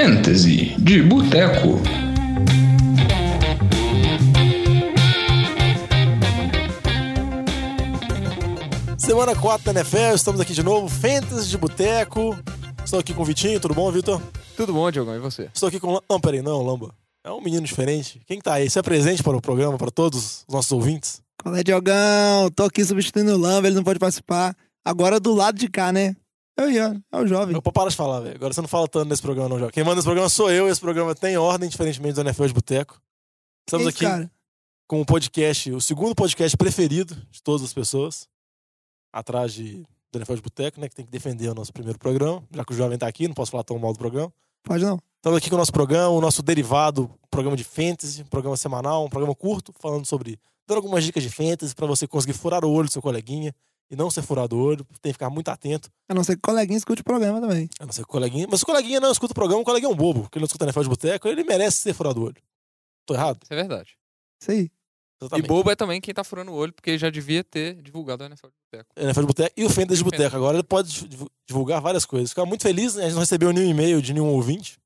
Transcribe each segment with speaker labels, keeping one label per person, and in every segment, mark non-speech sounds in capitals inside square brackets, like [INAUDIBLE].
Speaker 1: Fantasy de Boteco.
Speaker 2: Semana 4 da NFL, estamos aqui de novo, Fantasy de Boteco. Estou aqui com o Vitinho, tudo bom, Vitor?
Speaker 3: Tudo bom, Diogão, e você?
Speaker 2: Estou aqui com. Não, peraí, não, Lamba. É um menino diferente. Quem tá aí? Se apresente para o programa, para todos os nossos ouvintes.
Speaker 4: Qual é, Diogão? Tô aqui substituindo o Lamba, ele não pode participar. Agora do lado de cá, né? Eu ia, é o jovem.
Speaker 2: Eu, para de falar, velho. Agora você não fala tanto nesse programa, não, João. Quem manda esse programa sou eu, esse programa tem ordem, diferentemente do NFL de Boteco. Estamos
Speaker 4: isso,
Speaker 2: aqui
Speaker 4: cara?
Speaker 2: com o podcast, o segundo podcast preferido de todas as pessoas, atrás de do NFL de Boteco, né? Que tem que defender o nosso primeiro programa, já que o jovem tá aqui, não posso falar tão mal do programa.
Speaker 4: Pode não.
Speaker 2: Estamos aqui com o nosso programa, o nosso derivado, programa de fantasy, um programa semanal, um programa curto, falando sobre. dando algumas dicas de fantasy para você conseguir furar o olho do seu coleguinha e não ser furado o olho, tem que ficar muito atento.
Speaker 4: A não ser que o coleguinha escute o programa também.
Speaker 2: A não ser que o coleguinha. Mas se o coleguinha não escuta o programa, o coleguinha é um bobo, porque ele não escuta NFL de boteco, ele merece ser furado o olho. Tô errado?
Speaker 3: Isso é verdade.
Speaker 4: Isso aí.
Speaker 2: Exatamente.
Speaker 3: E bobo é também quem tá furando o olho, porque já devia ter divulgado o NFL de Boteco.
Speaker 2: NFL de boteco e o Fantasy de boteco. Agora ele pode divu- divulgar várias coisas. Ficar muito feliz, né? A gente não recebeu nenhum e-mail de nenhum ouvinte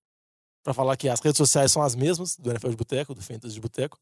Speaker 2: para falar que as redes sociais são as mesmas do NFL de boteco, do Fantasy de boteco.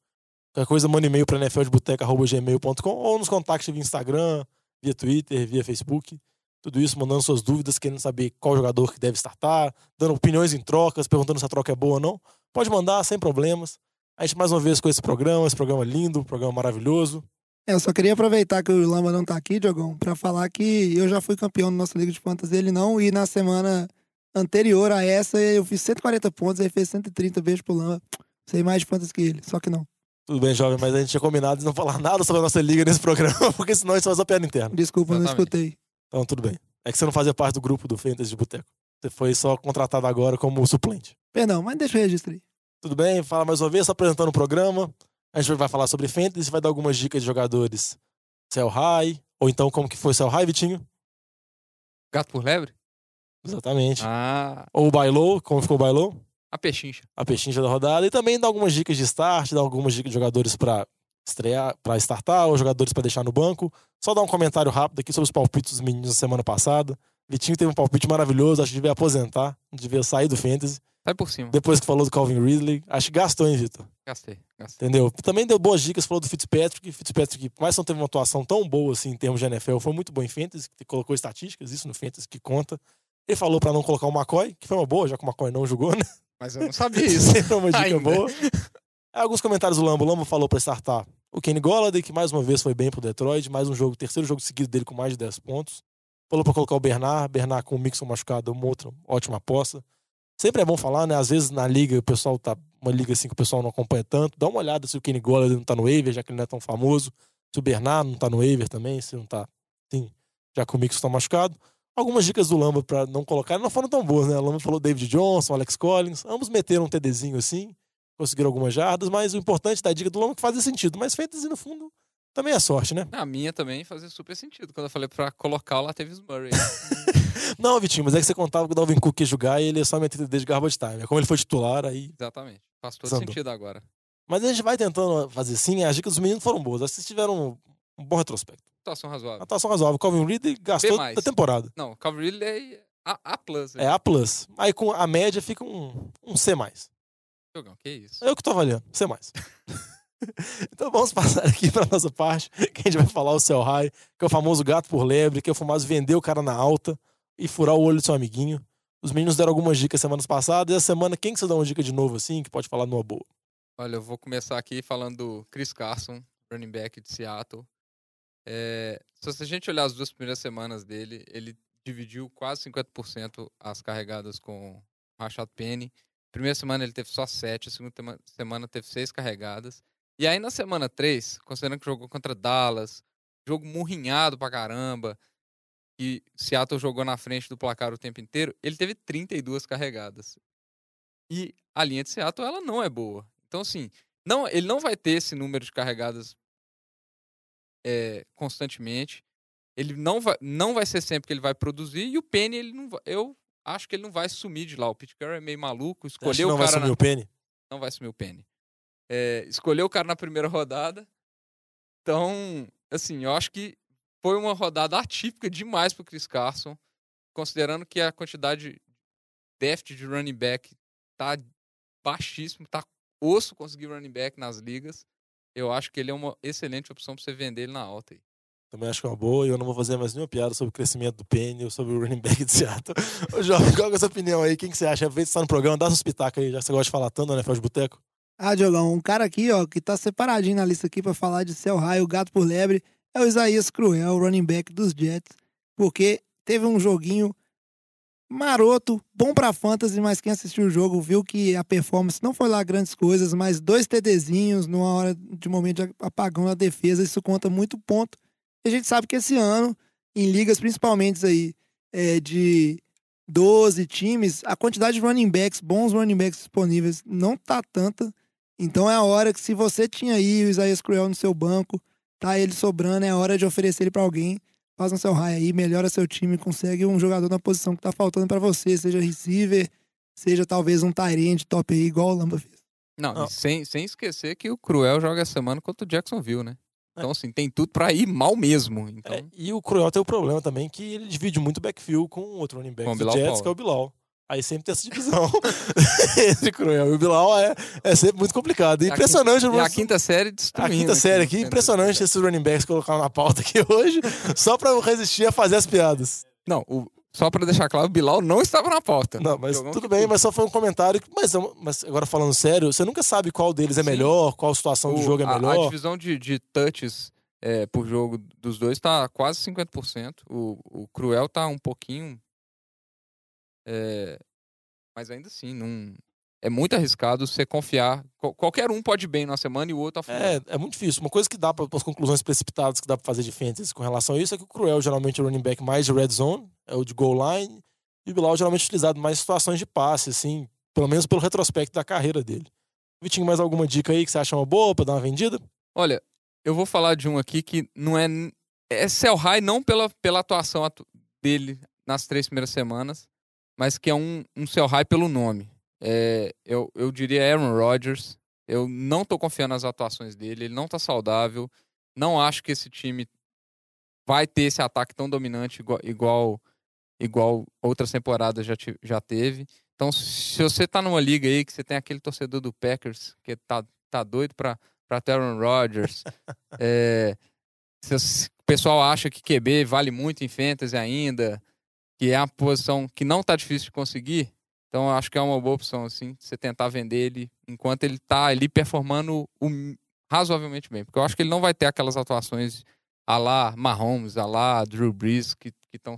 Speaker 2: Qualquer coisa, manda e-mail para nfldeboteco.gmail.com ou nos contacte via Instagram, via Twitter, via Facebook. Tudo isso mandando suas dúvidas, querendo saber qual jogador que deve startar, dando opiniões em trocas, perguntando se a troca é boa ou não. Pode mandar sem problemas. A gente mais uma vez com esse programa, esse programa lindo, programa maravilhoso.
Speaker 4: É, eu só queria aproveitar que o Lamba não tá aqui, Diogão, pra falar que eu já fui campeão na nossa Liga de Fantasy, ele não, e na semana anterior a essa eu fiz 140 pontos, ele fez 130, beijo pro Lamba. Sei mais de fantasy que ele, só que não.
Speaker 2: Tudo bem, jovem, mas a gente tinha combinado de não falar nada sobre a nossa liga nesse programa, [LAUGHS] porque senão isso faz uma piada interna.
Speaker 4: Desculpa, eu não
Speaker 3: Exatamente.
Speaker 4: escutei.
Speaker 2: Então, tudo bem. É que você não fazia parte do grupo do Fantasy de Boteco. Você foi só contratado agora como suplente.
Speaker 4: Perdão, mas deixa eu registrar aí.
Speaker 2: Tudo bem? Fala mais uma vez, só apresentando o programa. A gente vai falar sobre Fantasy, vai dar algumas dicas de jogadores Cell High, ou então como que foi Cell High, Vitinho?
Speaker 3: Gato por lebre?
Speaker 2: Exatamente.
Speaker 3: Ah,
Speaker 2: Ou o Bailou, como ficou o Bailou?
Speaker 3: A pechincha.
Speaker 2: a pechincha da rodada e também dá algumas dicas de start, dá algumas dicas de jogadores para estrear, para startar ou jogadores para deixar no banco. Só dar um comentário rápido aqui sobre os palpites dos meninos da semana passada. Vitinho teve um palpite maravilhoso, acho que devia aposentar, devia sair do fantasy.
Speaker 3: Sai por cima.
Speaker 2: Depois que falou do Calvin Ridley, acho que gastou, hein, Vitor?
Speaker 3: Gastei, gastei.
Speaker 2: Entendeu? Também deu boas dicas, falou do Fitzpatrick. Fitzpatrick, mais que não teve uma atuação tão boa assim em termos de NFL, foi muito bom em fantasy, que colocou estatísticas, isso no fantasy que conta. Ele falou para não colocar o McCoy, que foi uma boa, já que o McCoy não jogou, né?
Speaker 3: Mas eu não sabia isso.
Speaker 2: Sempre [LAUGHS] uma dica
Speaker 3: Ainda.
Speaker 2: boa. Alguns comentários do Lambo. O Lambo falou pra startar o Kenny Golladay, que mais uma vez foi bem pro Detroit. Mais um jogo, terceiro jogo seguido dele com mais de 10 pontos. Falou pra colocar o Bernard. Bernard com o Mixon machucado, uma outra ótima aposta. Sempre é bom falar, né? Às vezes na liga o pessoal tá. Uma liga assim que o pessoal não acompanha tanto. Dá uma olhada se o Kenny Golladay não tá no waiver, já que ele não é tão famoso. Se o Bernard não tá no waiver também, se não tá. Sim, já que o Mixon tá machucado. Algumas dicas do Lamba pra não colocar não foram tão boas, né? O Lamba falou David Johnson, Alex Collins. Ambos meteram um TDzinho assim, conseguiram algumas jardas, mas o importante da dica do Lamba é que faz sentido. Mas fantasy, no fundo, também é sorte, né?
Speaker 3: A minha também fazia super sentido. Quando eu falei pra colocar o Latavius Murray. [LAUGHS]
Speaker 2: Não, Vitinho, mas é que você contava que o Dalvin Cook ia jogar e ele ia só meter TD de garbage time. É Como ele foi titular, aí.
Speaker 3: Exatamente. Faz todo sentido agora.
Speaker 2: Mas a gente vai tentando fazer assim. As dicas dos meninos foram boas. Acho que vocês tiveram um bom retrospecto.
Speaker 3: Situação razoável.
Speaker 2: Atuação razoável. Calvin Ridley gastou
Speaker 3: mais.
Speaker 2: a temporada.
Speaker 3: Não, Calvin Ridley é A, a plus.
Speaker 2: É A. plus. Aí com a média fica um, um C.
Speaker 3: Jogão, que isso.
Speaker 2: É eu que tô avaliando, C. [LAUGHS] então vamos passar aqui pra nossa parte, que a gente vai falar o Cell High, que é o famoso gato por lebre, que é o famoso vender o cara na alta e furar o olho do seu amiguinho. Os meninos deram algumas dicas semanas passadas, e essa semana quem que você dá uma dica de novo assim, que pode falar numa boa?
Speaker 3: Olha, eu vou começar aqui falando do Chris Carson, running back de Seattle. É, se a gente olhar as duas primeiras semanas dele, ele dividiu quase 50% as carregadas com Rashad Penny. Primeira semana ele teve só 7, a segunda semana teve 6 carregadas. E aí na semana 3, considerando que jogou contra Dallas, jogo murrinhado pra caramba, e Seattle jogou na frente do placar o tempo inteiro, ele teve 32 carregadas. E a linha de Seattle, ela não é boa. Então, assim, não, ele não vai ter esse número de carregadas é, constantemente. Ele não vai, não vai ser sempre que ele vai produzir. E o Penny, ele não vai, eu acho que ele não vai sumir de lá. O Pete Carroll é meio maluco. Escolheu
Speaker 2: não
Speaker 3: o
Speaker 2: vai
Speaker 3: cara
Speaker 2: sumir
Speaker 3: na,
Speaker 2: o Penny.
Speaker 3: não vai sumir o Penny. É, escolheu o cara na primeira rodada. Então, assim, eu acho que foi uma rodada atípica demais pro Chris Carson, considerando que a quantidade deft de running back tá baixíssimo, tá osso conseguir running back nas ligas. Eu acho que ele é uma excelente opção para você vender ele na alta aí.
Speaker 2: Também acho que é uma boa e eu não vou fazer mais nenhuma piada sobre o crescimento do Penny ou sobre o running back de Seattle. [LAUGHS] Ô, Jovem, qual é a sua opinião aí? Quem que você acha? Aproveita que você tá no programa, dá sua pitaca aí, já que você gosta de falar tanto, né, Fel de Boteco?
Speaker 4: Ah, Diogão, um cara aqui, ó, que tá separadinho na lista aqui pra falar de céu raio, gato por lebre, é o Isaías Cruel, running back dos Jets, porque teve um joguinho maroto, bom pra fantasy, mas quem assistiu o jogo viu que a performance não foi lá grandes coisas, mas dois TDzinhos numa hora de momento de apagão na defesa, isso conta muito ponto. E a gente sabe que esse ano, em ligas principalmente aí é, de 12 times, a quantidade de running backs, bons running backs disponíveis, não tá tanta. Então é a hora que se você tinha aí o Isaías Cruel no seu banco, tá ele sobrando, é a hora de oferecer ele para alguém faz um seu raio aí, melhora seu time, consegue um jogador na posição que tá faltando para você, seja receiver, seja talvez um Tyrande top aí, igual o Lamba fez.
Speaker 3: Não,
Speaker 2: Não.
Speaker 3: sem, sem esquecer que o Cruel joga essa semana contra o Jacksonville, né? Então, assim, tem tudo pra ir mal mesmo. Então,
Speaker 2: É, e o Cruel tem o problema também que ele divide muito o backfield com o outro running back
Speaker 3: Com o
Speaker 2: do
Speaker 3: Bilal
Speaker 2: Jets,
Speaker 3: Powell.
Speaker 2: que é o Bilal. Aí sempre tem essa divisão [LAUGHS] entre Cruel e o Bilal, é, é sempre muito complicado. E
Speaker 3: a
Speaker 2: impressionante.
Speaker 3: e a quinta série
Speaker 2: A
Speaker 3: destruindo.
Speaker 2: quinta série aqui,
Speaker 3: né?
Speaker 2: impressionante esses running backs colocaram na pauta aqui hoje, só pra eu resistir a fazer as piadas.
Speaker 3: Não, o- só pra deixar claro, o Bilal não estava na pauta.
Speaker 2: Não, mas tudo bem, mas só foi um comentário. que- Mas, mas agora falando sério, você nunca sabe qual deles é
Speaker 3: Sim.
Speaker 2: melhor, qual situação do
Speaker 3: O-
Speaker 2: jogo é
Speaker 3: a- A,
Speaker 2: melhor.
Speaker 3: divisão de, de touches é, por jogo dos dois tá quase 50%. O, o Cruel tá um pouquinho. É, mas ainda assim, não, é muito arriscado você confiar. Qual- qualquer um pode ir bem numa semana e o outro afundar.
Speaker 2: É, é muito difícil. Uma coisa que dá para as conclusões precipitadas que dá pra fazer de fantasy com relação a isso é que o Cruel geralmente é o running back mais de red zone, é o de goal line, e o Bilal geralmente é utilizado mais em situações de passe, assim, pelo menos pelo retrospecto da carreira dele. Vitinho, mais alguma dica aí que você acha uma boa pra dar uma vendida?
Speaker 3: Olha, eu vou falar de um aqui que não é. É sell high não pela, pela atuação atu- dele nas três primeiras semanas, mas que é um, um sell high pelo nome. É, eu, eu diria Aaron Rodgers. Eu não tô confiando nas atuações dele, ele não tá saudável. Não acho que esse time vai ter esse ataque tão dominante igual, igual, igual outras temporadas já, ti- já teve. Então, se você tá numa liga aí que você tem aquele torcedor do Packers que tá, tá doido pra, pra ter Aaron Rodgers, [LAUGHS] é, se o pessoal acha que QB vale muito em fantasy ainda, que é uma posição que não tá difícil de conseguir, então eu acho que é uma boa opção, assim, você tentar vender ele enquanto ele tá ali performando o- razoavelmente bem. Porque eu acho que ele não vai ter aquelas atuações a lá Mahomes, a lá Drew Brees, que estão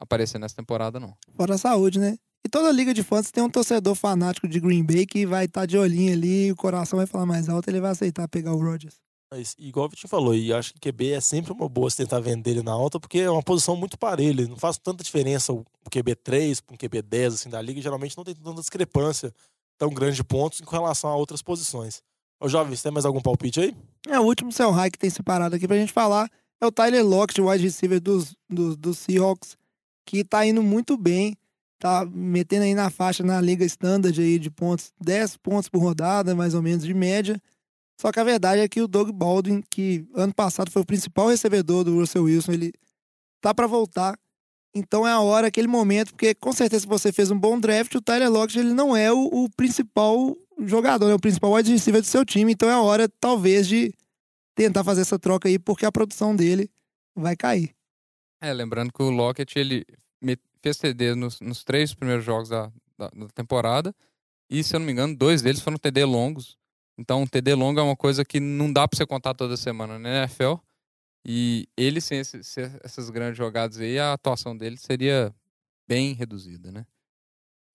Speaker 3: aparecendo nessa temporada, não.
Speaker 4: Fora a saúde, né? E toda liga de fantasy tem um torcedor fanático de Green Bay que vai estar de olhinho ali, o coração vai falar mais alto, ele vai aceitar pegar o Rodgers.
Speaker 2: Mas, igual o Vitinho falou, e acho que QB é sempre uma boa se tentar vender ele na alta, porque é uma posição muito parelha. Não faz tanta diferença o QB 3 para um QB 10 assim, da liga, geralmente não tem tanta discrepância tão grande de pontos em relação a outras posições. Ô, Jovem, você tem mais algum palpite aí?
Speaker 4: É, o último céu high que tem separado aqui pra gente falar é o Tyler Lockett, o wide receiver dos, dos, dos Seahawks, que tá indo muito bem, tá metendo aí na faixa na liga standard aí de pontos, 10 pontos por rodada, mais ou menos, de média. Só que a verdade é que o Doug Baldwin, que ano passado foi o principal recebedor do Russell Wilson, ele tá pra voltar. Então é a hora, aquele momento, porque com certeza se você fez um bom draft, o Tyler Lockett ele não é o, o principal jogador, é o principal wide receiver do seu time. Então é a hora, talvez, de tentar fazer essa troca aí, porque a produção dele vai cair.
Speaker 3: É, lembrando que o Lockett, ele fez TD nos, nos três primeiros jogos da, da, da temporada, e se eu não me engano, dois deles foram TD longos. Então, TD longo é uma coisa que não dá pra você contar toda semana na NFL. E ele, sem esse- se- essas grandes jogadas aí, a atuação dele seria bem reduzida, né?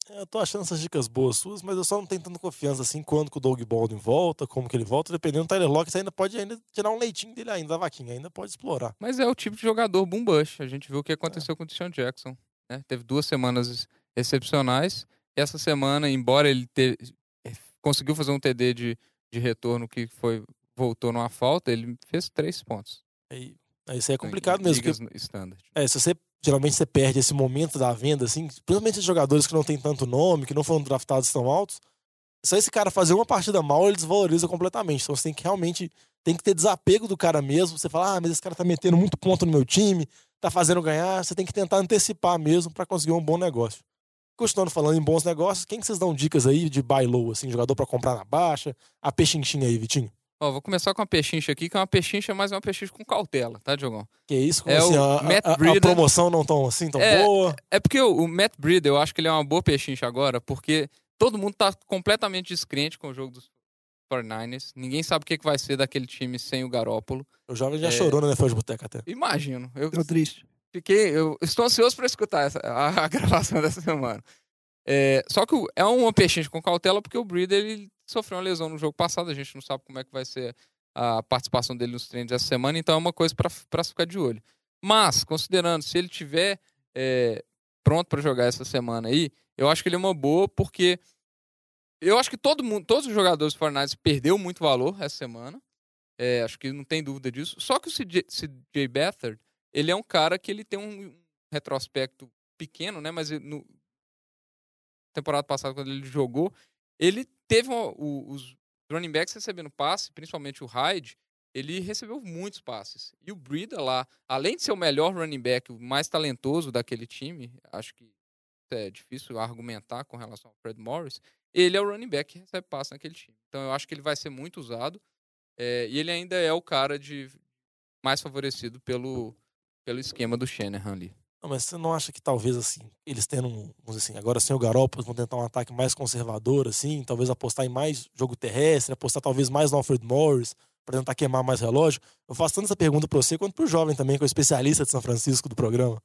Speaker 2: É, Eu tô achando essas dicas boas suas, mas eu só não tenho tanta confiança assim quando que o Doug Baldwin volta, como que ele volta, dependendo do Tyler Lockett, você ainda pode ainda tirar um leitinho dele ainda, da vaquinha, ainda pode explorar.
Speaker 3: Mas é o tipo de jogador boom bush. A gente viu o que aconteceu com o Deshaun Jackson. Né? Teve duas semanas excepcionais. Essa semana, embora ele te- conseguiu fazer um TD de, de retorno que foi voltou numa falta, ele fez três pontos.
Speaker 2: Aí, aí isso aí é
Speaker 3: em
Speaker 2: complicado mesmo, porque
Speaker 3: ligas standard.
Speaker 2: É, se você geralmente você perde esse momento da venda, assim, principalmente os jogadores que não têm tanto nome, que não foram draftados tão altos, só esse cara fazer uma partida mal, ele desvaloriza completamente. Então você tem que realmente tem que ter desapego do cara mesmo. Você fala, ah, mas esse cara tá metendo muito ponto no meu time, tá fazendo ganhar. Você tem que tentar antecipar mesmo para conseguir um bom negócio. Continuando falando em bons negócios, quem que vocês dão dicas aí de buy low, assim, jogador pra comprar na baixa? A pechinchinha aí, Vitinho.
Speaker 3: Ó, vou começar com uma pechincha aqui, que é uma pechincha, mas é uma pechincha com cautela, tá, Diogão?
Speaker 2: Que isso? Como
Speaker 3: É
Speaker 2: assim,
Speaker 3: o
Speaker 2: a,
Speaker 3: Matt
Speaker 2: a- a promoção não tão assim, tão
Speaker 3: É,
Speaker 2: boa?
Speaker 3: É porque o, o Matt Breida, eu acho que ele é uma boa pechincha agora, porque todo mundo tá completamente descrente com o jogo dos 49ers. Ninguém sabe o que, que vai ser daquele time sem o Garópolo.
Speaker 2: O jovem já
Speaker 3: É.
Speaker 2: chorou na NFL de Boteca até.
Speaker 3: Imagino. Eu
Speaker 4: Tô triste.
Speaker 3: Fiquei. Eu estou ansioso para escutar essa, a, a [LAUGHS] gravação dessa semana. É, só que é uma pechincha com cautela, porque o Breida ele sofreu uma lesão no jogo passado. A gente não sabe como é que vai ser a participação dele nos treinos essa semana, então é uma coisa para ficar de olho. Mas, considerando, se ele tiver é, pronto para jogar essa semana aí, eu acho que ele é uma boa, porque eu acho que todo mundo, todos os jogadores do Fortnite perdeu muito valor essa semana. É, acho que não tem dúvida disso. Só que o CJ, CJ Beathard, ele é um cara que ele tem um retrospecto pequeno, né? Mas ele- no temporada passada, quando ele jogou, ele teve uma- os running backs recebendo passe, principalmente o Hyde, ele recebeu muitos passes. E o Breida lá, além de ser o melhor running back, o mais talentoso daquele time, acho que é difícil argumentar com relação ao Fred Morris, ele é o running back que recebe passe naquele time. Então eu acho que ele vai ser muito usado. é, e ele ainda é o cara de mais favorecido pelo, pelo esquema do Shanahan ali.
Speaker 2: Não, mas você não acha que talvez, assim, eles tendo, um, vamos dizer assim, agora sem o Garoppolo, vão tentar um ataque mais conservador, assim, talvez apostar em mais jogo terrestre, apostar talvez mais no Alfred Morris, pra tentar queimar mais relógio? Eu faço tanto essa pergunta pra você quanto pro jovem também, que é o especialista de São Francisco do programa.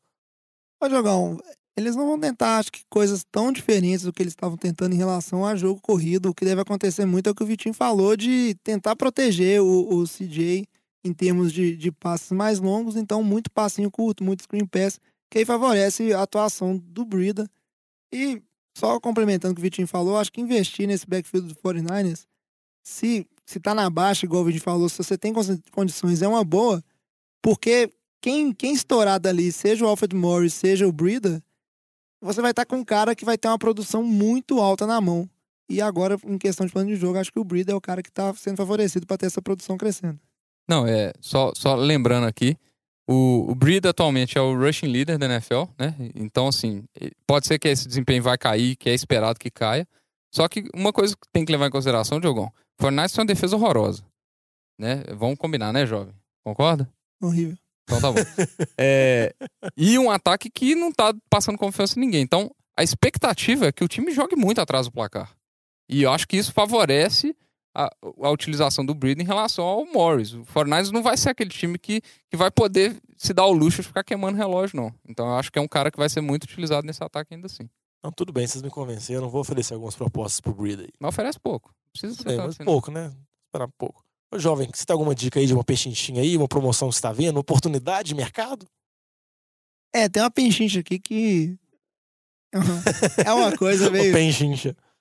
Speaker 4: Ô, Jogão, eles não vão tentar, acho que, coisas tão diferentes do que eles estavam tentando em relação a jogo corrido. O que deve acontecer muito é o que o Vitinho falou de tentar proteger o, o CJ em termos de, de passes mais longos. Então, muito passinho curto, muito screen pass, que aí favorece a atuação do Brida. E só complementando o que o Vitinho falou, acho que investir nesse backfield do 49ers, se, se tá na baixa, igual o Vitinho falou, se você tem con- condições, é uma boa, porque quem, quem estourar dali, seja o Alfred Morris, seja o Brida, você vai estar com um cara que vai ter uma produção muito alta na mão. E agora, em questão de plano de jogo, acho que o Brida é o cara que está sendo favorecido para ter essa produção crescendo.
Speaker 3: Não, é. Só, só lembrando aqui, o, o Breed atualmente é o rushing leader da NFL, né? Então, assim, pode ser que esse desempenho vai cair, que é esperado que caia. Só que uma coisa que tem que levar em consideração, Diogão, o Fortnite tem uma defesa horrorosa. Né? Vamos combinar, né, jovem? Concorda?
Speaker 4: Horrível.
Speaker 3: Então tá bom. [LAUGHS] É, e um ataque que não tá passando confiança em ninguém. Então, a expectativa é que o time jogue muito atrás do placar. E eu acho que isso favorece a, a utilização do Breed em relação ao Morris. O Fortnite não vai ser aquele time que, que vai poder se dar o luxo de ficar queimando relógio, não. Então eu acho que é um cara que vai ser muito utilizado nesse ataque ainda assim.
Speaker 2: Não, tudo bem, vocês me convenceram, vou oferecer algumas propostas pro Breed aí.
Speaker 3: Mas oferece pouco. Precisa ser assim, não.
Speaker 2: pouco, né? Esperar pouco. Ô, jovem, você tem alguma dica aí de uma pechinchinha aí, uma promoção que você tá vendo, oportunidade de mercado?
Speaker 4: É, tem uma penchincha aqui que. [LAUGHS] [LAUGHS] é uma coisa
Speaker 2: Uma
Speaker 4: meio.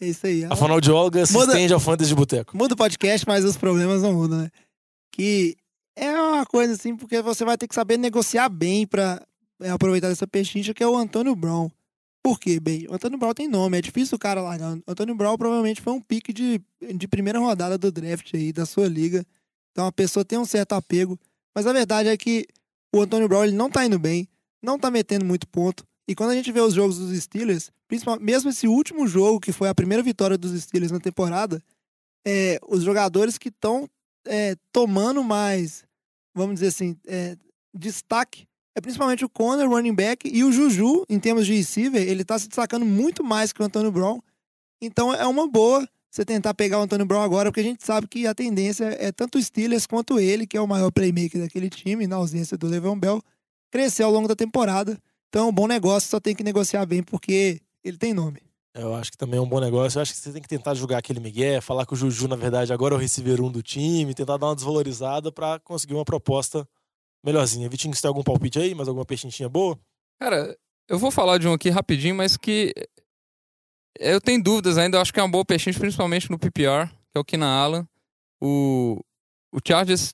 Speaker 4: É isso aí. é
Speaker 2: A fonoaudióloga se
Speaker 4: Muda-
Speaker 2: estende ao fantasy de boteco.
Speaker 4: Muda o podcast, mas os problemas não mudam, né? Que é uma coisa assim, porque você vai ter que saber negociar bem pra é, aproveitar essa pechincha, que é o Antônio Brown. Por quê, bem? O Antônio Brown tem nome, é difícil o cara largar. O Antônio Brown provavelmente foi um pique de, de primeira rodada do draft aí, da sua liga. Então a pessoa tem um certo apego. Mas a verdade é que o Antônio Brown ele não tá indo bem, não tá metendo muito ponto. E quando a gente vê os jogos dos Steelers, mesmo esse último jogo, que foi a primeira vitória dos Steelers na temporada, é, os jogadores que estão tomando mais, vamos dizer assim, é, destaque é principalmente o Conner, running back, e o Juju, em termos de receiver, ele tá se destacando muito mais que o Antônio Brown. Então é uma boa você tentar pegar o Antônio Brown agora, porque a gente sabe que a tendência é tanto o Steelers quanto ele, que é o maior playmaker daquele time, na ausência do Le'Veon Bell, crescer ao longo da temporada. Então é um bom negócio, só tem que negociar bem, porque ele tem nome.
Speaker 2: Eu acho que também é um bom negócio. Eu acho que você tem que tentar jogar aquele Miguel, falar que o Juju, na verdade, agora é o receiver 1 do time, tentar dar uma desvalorizada pra conseguir uma proposta melhorzinha. Vitinho, você tem algum palpite aí? Mais alguma pechincha boa?
Speaker 3: Cara, eu vou falar de um aqui rapidinho, mas que eu tenho dúvidas ainda. Eu acho que é uma boa pechincha, principalmente no PPR, que é o Keenan Allen. O, o Chargers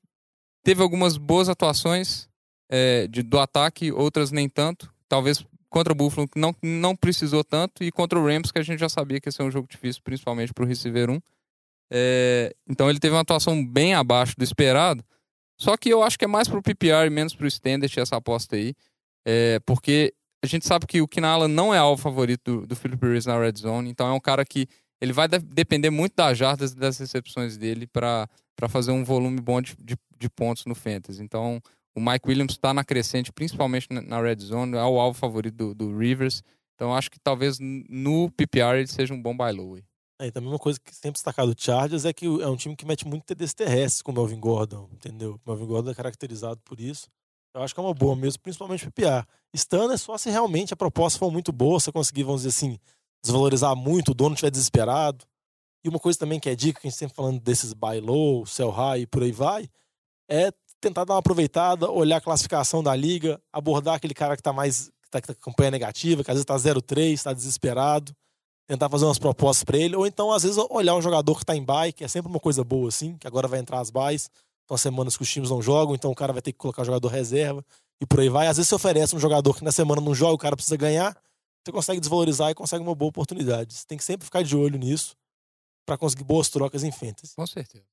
Speaker 3: teve algumas boas atuações é, de, do ataque, outras nem tanto. Talvez contra o Buffalo não, não precisou tanto. E contra o Rams, que a gente já sabia que ia ser um jogo difícil, principalmente para o receiver 1. É, então ele teve uma atuação bem abaixo do esperado. Só que eu acho que é mais pro PPR e menos pro Standard essa aposta aí. É, porque a gente sabe que o Kinala não é alvo favorito do, do Philip Rivers na red zone, então é um cara que ele vai de- depender muito das jardas e das recepções dele para fazer um volume bom de, de, de pontos no Fantasy. Então, o Mike Williams está na crescente, principalmente na, red zone, é o alvo favorito do, do Rivers. Então, acho que talvez no PPR ele seja um bom buy low.
Speaker 2: É, também uma coisa que sempre destacado do Chargers é que é um time que mete muito TDs terrestres com o Melvin Gordon, entendeu? O Melvin Gordon é caracterizado por isso. Eu acho que é uma boa mesmo, principalmente PPR. Stun é só se realmente a proposta for muito boa, você conseguir, vamos dizer assim, desvalorizar muito, o dono estiver desesperado. E uma coisa também que é dica, que a gente sempre falando desses buy low, sell high e por aí vai, é tentar dar uma aproveitada, olhar a classificação da liga, abordar aquele cara que tá mais. tá, que tá com campanha negativa, que às vezes tá 0-3, tá desesperado, tentar fazer umas propostas para ele, ou então, às vezes, olhar um jogador que tá em bye, que é sempre uma coisa boa, assim, que agora vai entrar as buys, são as semanas que os times não jogam, então o cara vai ter que colocar o jogador reserva e por aí vai. Às vezes você oferece um jogador que na semana não joga, o cara precisa ganhar, você consegue desvalorizar e consegue uma boa oportunidade. Você tem que sempre ficar de olho nisso para conseguir boas trocas em fantasy.
Speaker 3: Com certeza.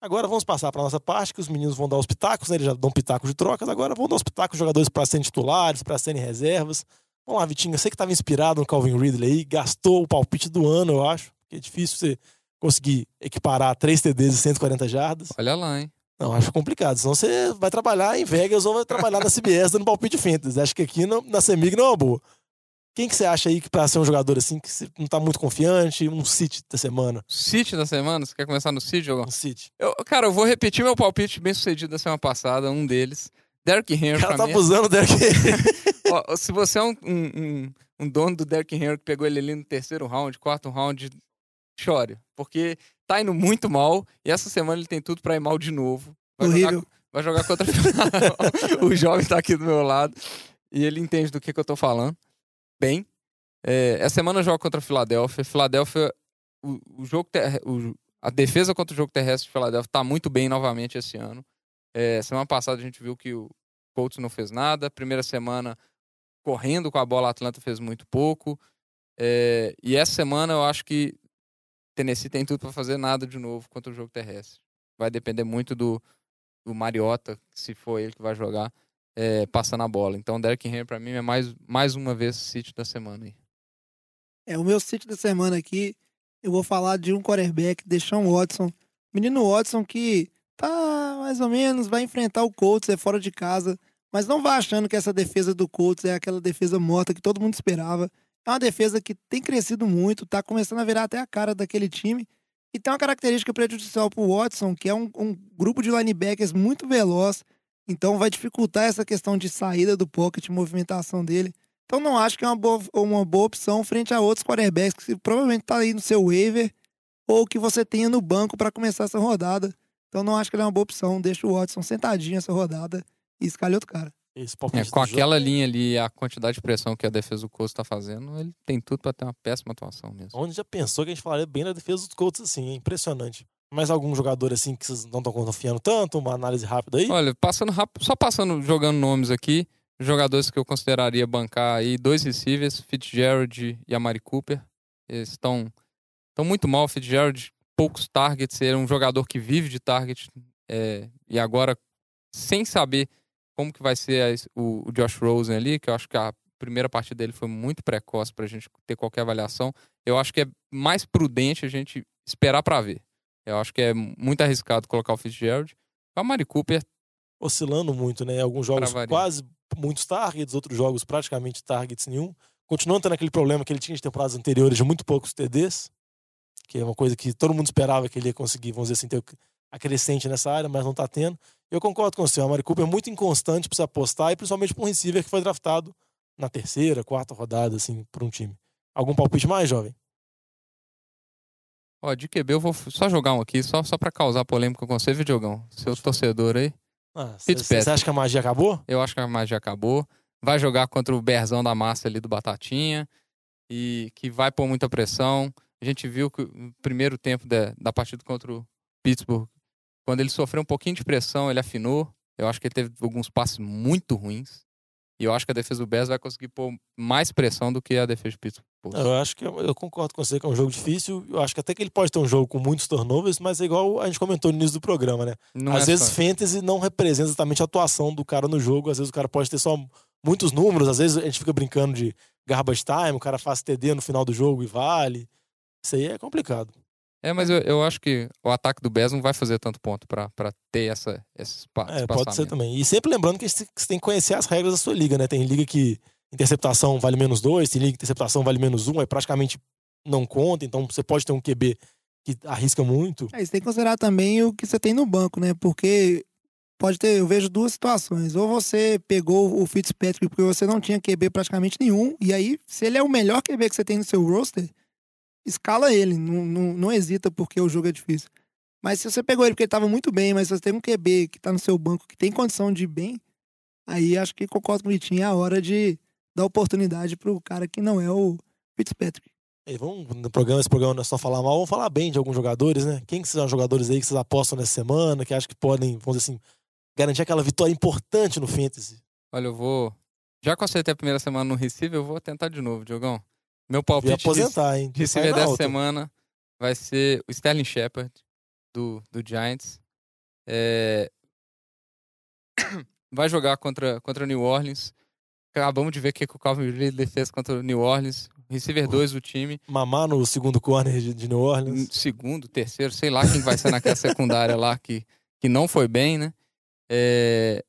Speaker 2: Agora vamos passar para nossa parte, que os meninos vão dar os pitacos, né? Eles já dão pitacos de trocas, agora vão dar os pitacos de jogadores para serem titulares, para serem reservas. Vamos lá, Vitinho, eu sei que estava inspirado no Calvin Ridley aí, gastou o palpite do ano, eu acho, porque é difícil você conseguir equiparar 3 TDs e 140 jardas.
Speaker 3: Olha lá, hein?
Speaker 2: Não, acho complicado, senão você vai trabalhar em Vegas ou vai trabalhar na CBS dando palpite fantasy. Acho que aqui na Semig não é uma boa. Quem que você acha aí que para ser um jogador assim, que não tá muito confiante, um City da semana?
Speaker 3: City da semana? Você quer começar no City, Jogão?
Speaker 2: Um City.
Speaker 3: Eu, cara, eu vou repetir meu palpite bem sucedido da semana passada, um deles. Derrick Henry,
Speaker 2: O cara tá
Speaker 3: mim, é-
Speaker 2: abusando dele [LAUGHS] aqui.
Speaker 3: Ó, se você é um, um, um- dono do Derrick Henry que pegou ele ali no terceiro round, quarto round, chore. Porque tá indo muito mal e essa semana ele tem tudo pra ir mal de novo. Vai jogar,
Speaker 4: Horrível.
Speaker 3: vai jogar contra [LAUGHS] o jovem tá aqui do meu lado e ele entende do que, que eu tô falando. Bem, é, essa semana joga contra a Filadélfia. Filadélfia, o, o jogo ter- o- a defesa contra o jogo terrestre de Filadélfia tá muito bem novamente esse ano. É, semana passada a gente viu que o Colts não fez nada. Primeira semana correndo com a bola, a Atlanta fez muito pouco. É, e essa semana eu acho que Tennessee tem tudo para fazer nada de novo contra o jogo terrestre. Vai depender muito do, do Mariota, se for ele que vai jogar, é, passando a bola. Então, Derrick Henry, para mim, é mais, mais uma vez sítio da semana. Aí.
Speaker 4: É, o meu sítio da semana aqui, eu vou falar de um quarterback, Deshaun Watson. Menino Watson que tá mais ou menos, vai enfrentar o Colts, é fora de casa, mas não vá achando que essa defesa do Colts é aquela defesa morta que todo mundo esperava. É uma defesa que tem crescido muito, tá começando a virar até a cara daquele time. E tem uma característica prejudicial pro Watson, que é um, um grupo de linebackers muito veloz. Então vai dificultar essa questão de saída do pocket, movimentação dele. Então não acho que é uma boa, uma boa opção frente a outros quarterbacks que provavelmente tá aí no seu waiver ou que você tenha no banco para começar essa rodada. Então não acho que ele é uma boa opção. Deixa o Watson sentadinho essa rodada e escalhe outro cara.
Speaker 2: Esse
Speaker 3: É, com
Speaker 2: do jogo.
Speaker 3: aquela linha ali, a quantidade de pressão que a defesa do Colts está fazendo, ele tem tudo para ter uma péssima atuação mesmo.
Speaker 2: Onde já pensou que a gente falaria bem da defesa dos Colts assim, é impressionante. Mais algum jogador assim que vocês não estão confiando tanto? Uma análise rápida aí?
Speaker 3: Olha, passando rápido, só passando, jogando nomes aqui, jogadores que eu consideraria bancar aí, dois receivers, Fitzgerald e Amari Cooper. Eles estão estão muito mal, Fitzgerald, poucos targets, ele é um jogador que vive de target, é, e agora, sem saber como que vai ser a- o, o Josh Rosen ali, que eu acho que a primeira partida dele foi muito precoce pra gente ter qualquer avaliação, eu acho que é mais prudente a gente esperar pra ver. Eu acho que é muito arriscado colocar o Fitzgerald. O Amari Cooper
Speaker 2: Oscilando muito, né? Alguns jogos quase muitos targets, outros jogos praticamente targets nenhum. Continuando tendo aquele problema que ele tinha de temporadas anteriores de muito poucos TDs, que é uma coisa que todo mundo esperava que ele ia conseguir, vamos dizer assim, ter a crescente nessa área, mas não tá tendo. Eu concordo com você, o Amari Cooper é muito inconstante pra você apostar, e principalmente pra um receiver que foi draftado na terceira, quarta rodada, assim, por um time. Algum palpite mais, jovem?
Speaker 3: Ó, de QB eu vou só jogar um aqui, só, só pra causar polêmica com você, Diogão. Seu torcedor aí.
Speaker 2: Ah. Você acha que a magia acabou?
Speaker 3: Eu acho que a magia acabou. Vai jogar contra o Berzão da massa ali do Batatinha. E que vai pôr muita pressão. A gente viu que no primeiro tempo da, da partida contra o Pittsburgh, quando ele sofreu um pouquinho de pressão, ele afinou. Eu acho que ele teve alguns passes muito ruins. E eu acho que a defesa do Bears vai conseguir pôr mais pressão do que a defesa do Pittsburgh.
Speaker 2: Eu acho que eu, eu concordo com você que é um jogo difícil. Eu acho que até que ele pode ter um jogo com muitos turnovers, mas é igual a gente comentou no início do programa, né?
Speaker 3: Não
Speaker 2: às
Speaker 3: é
Speaker 2: vezes
Speaker 3: só-
Speaker 2: fantasy não representa exatamente a atuação do cara no jogo. Às vezes o cara pode ter só muitos números. Às vezes a gente fica brincando de garbage time, o cara faz TD no final do jogo e vale. Isso aí é complicado.
Speaker 3: É, mas eu, eu acho que o ataque do Bears não vai fazer tanto ponto pra, pra ter essa, esse espa-
Speaker 2: É, pode ser também. E sempre lembrando que você você tem que conhecer as regras da sua liga, né? Tem liga que interceptação vale menos dois, tem liga que interceptação vale menos um, aí praticamente não conta, então você pode ter um QB que arrisca muito.
Speaker 4: É, você tem que considerar também o que você tem no banco, né? Porque pode ter, eu vejo duas situações. Ou você pegou o Fitzpatrick porque você não tinha QB praticamente nenhum, e aí, se ele é o melhor QB que você tem no seu roster, escala ele, não, não, não hesita porque o jogo é difícil. Mas se você pegou ele porque ele tava muito bem, mas você tem um QB que tá no seu banco que tem condição de ir bem, aí acho que concordo com o Vitinho, é a hora de dar oportunidade pro cara que não é o Fitzpatrick.
Speaker 2: E vamos no programa, esse programa não é só falar mal, vamos falar bem de alguns jogadores, né? Quem que são os jogadores aí que vocês apostam nessa semana, que acham que podem, vamos dizer assim, garantir aquela vitória importante no Fantasy?
Speaker 3: Olha, eu vou. Já que eu acertei a primeira semana no receiver, eu vou tentar de novo, Diogão. Meu palpite de
Speaker 2: aposentar, hein?
Speaker 3: receiver
Speaker 2: Sai na
Speaker 3: dessa semana vai ser o Sterling Shepard, do, do Giants. É, [COUGHS] Vai jogar contra, contra o New Orleans. Acabamos de ver o que que o Calvin Ridley fez contra o New Orleans. Receiver 2 do time.
Speaker 2: Mamar no segundo corner de, de New Orleans.
Speaker 3: segundo, terceiro, sei lá quem vai ser naquela secundária lá que, que não foi bem, né? É,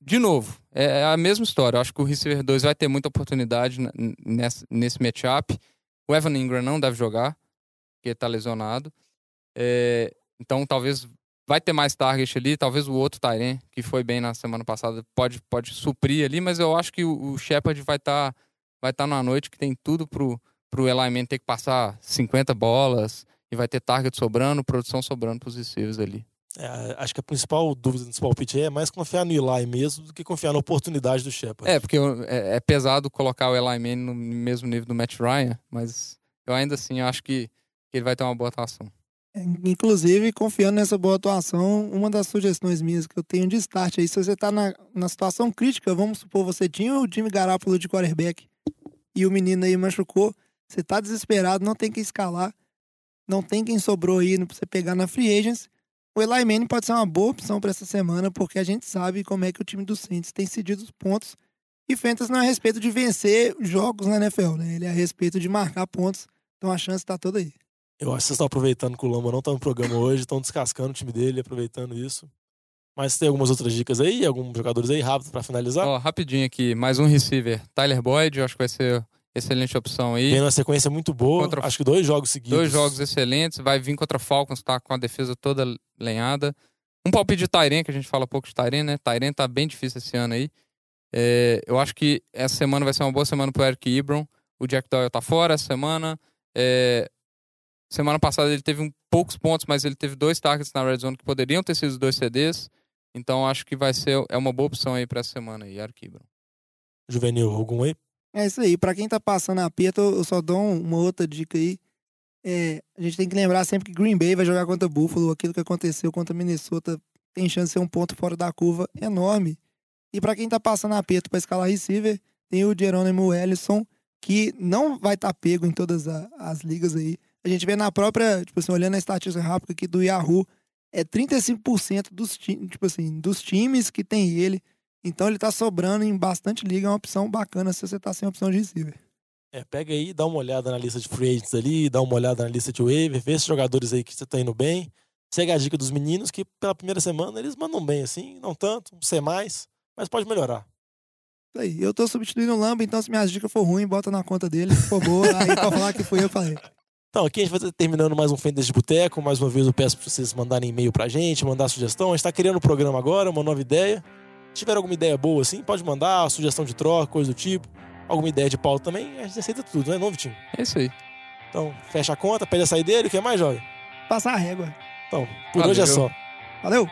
Speaker 3: de novo, é a mesma história. Eu acho que o receiver 2 vai ter muita oportunidade nesse, nesse matchup. O Evan Ingram não deve jogar, porque tá lesionado. É, então talvez vai ter mais target ali, talvez o outro Tyren, que foi bem na semana passada, pode, pode suprir ali, mas eu acho que o, o Shepard vai estar vai tá numa noite que tem tudo pro, pro Eli ter que passar 50 bolas e vai ter target sobrando, produção sobrando pros receivers ali.
Speaker 2: É, acho que a principal dúvida desse palpite é mais confiar no Eli mesmo do que confiar na oportunidade do Shepard.
Speaker 3: É, porque eu- é, é pesado colocar o Eli Manning no mesmo nível do Matt Ryan, mas eu ainda assim acho que, ele vai ter uma boa atuação.
Speaker 4: É, Inclusive, confiando nessa boa atuação, uma das sugestões minhas que eu tenho de start aí, se você tá na, na situação crítica, vamos supor, você tinha o Jimmy Garoppolo de quarterback e o menino aí machucou, você tá desesperado, não tem quem escalar, não tem quem sobrou aí pra você pegar na free agents, o Eli Manning pode ser uma boa opção para essa semana, porque a gente sabe como é que o time do Saints tem cedido os pontos, e Fantasy não é a respeito de vencer jogos na NFL, né? Ele é a respeito de marcar pontos, então a chance tá toda aí.
Speaker 2: Eu acho que vocês estão aproveitando que o Lamba não tá no programa hoje, estão descascando o time dele, aproveitando isso. Mas tem algumas outras dicas aí, alguns jogadores aí rápido pra finalizar.
Speaker 3: Ó, rapidinho aqui, mais um receiver. Tyler Boyd, eu acho que vai ser excelente opção aí.
Speaker 2: Vem uma sequência muito boa,
Speaker 3: Contra-
Speaker 2: acho que dois jogos seguidos.
Speaker 3: Dois jogos excelentes, vai vir contra Falcons, tá com a defesa toda lenhada. Um palpite de Tyren, que a gente fala pouco de Tyren, né? Tyren tá bem difícil esse ano aí. É, eu acho que essa semana vai ser uma boa semana pro Eric Ebron. O Jack Doyle tá fora essa semana. É, semana passada ele teve um, poucos pontos, mas ele teve dois targets na red zone que poderiam ter sido dois CDs. Então acho que vai ser é uma boa opção aí pra essa semana aí, Eric Ebron.
Speaker 2: Juvenil, algum aí?
Speaker 4: É isso aí. Pra quem tá passando aperto, eu só dou um- uma outra dica aí. É, a gente tem que lembrar sempre que Green Bay vai jogar contra Buffalo. Aquilo que aconteceu contra Minnesota tem chance de ser um ponto fora da curva enorme. E pra quem tá passando aperto pra escalar receiver, tem o Jerônimo Ellison, que não vai estar pego em todas a- as ligas aí. A gente vê na própria, tipo assim, olhando a estatística rápida aqui do Yahoo, é 35% dos, ti- tipo assim, dos times que tem ele. Então ele tá sobrando em bastante liga, é uma opção bacana se você tá sem opção de receiver.
Speaker 2: É, pega aí, dá uma olhada na lista de free agents ali, dá uma olhada na lista de waiver, vê esses jogadores aí que você tá indo bem. Segue a dica dos meninos, que pela primeira semana eles mandam bem, assim, não tanto, um C+, mas pode melhorar.
Speaker 4: Isso aí. Eu tô substituindo o Lamba, então se minhas dicas for ruim, bota na conta dele. Se for boa, aí pra falar que fui eu que falei.
Speaker 2: Então, aqui a gente vai terminando mais um Fendas de Boteco. Mais uma vez eu peço para vocês mandarem e-mail pra gente, mandar sugestão. A gente tá criando um programa agora, uma nova ideia. Se tiver alguma ideia boa assim, pode mandar, sugestão de troca, coisa do tipo. Alguma ideia de pauta também, a gente aceita tudo, né, não, Vitinho?
Speaker 3: É isso aí.
Speaker 2: Então, fecha a conta, pede a saideira e o que mais, jovem?
Speaker 4: Passar a régua.
Speaker 2: Então, por hoje é
Speaker 3: Valeu.
Speaker 2: só.
Speaker 4: Valeu!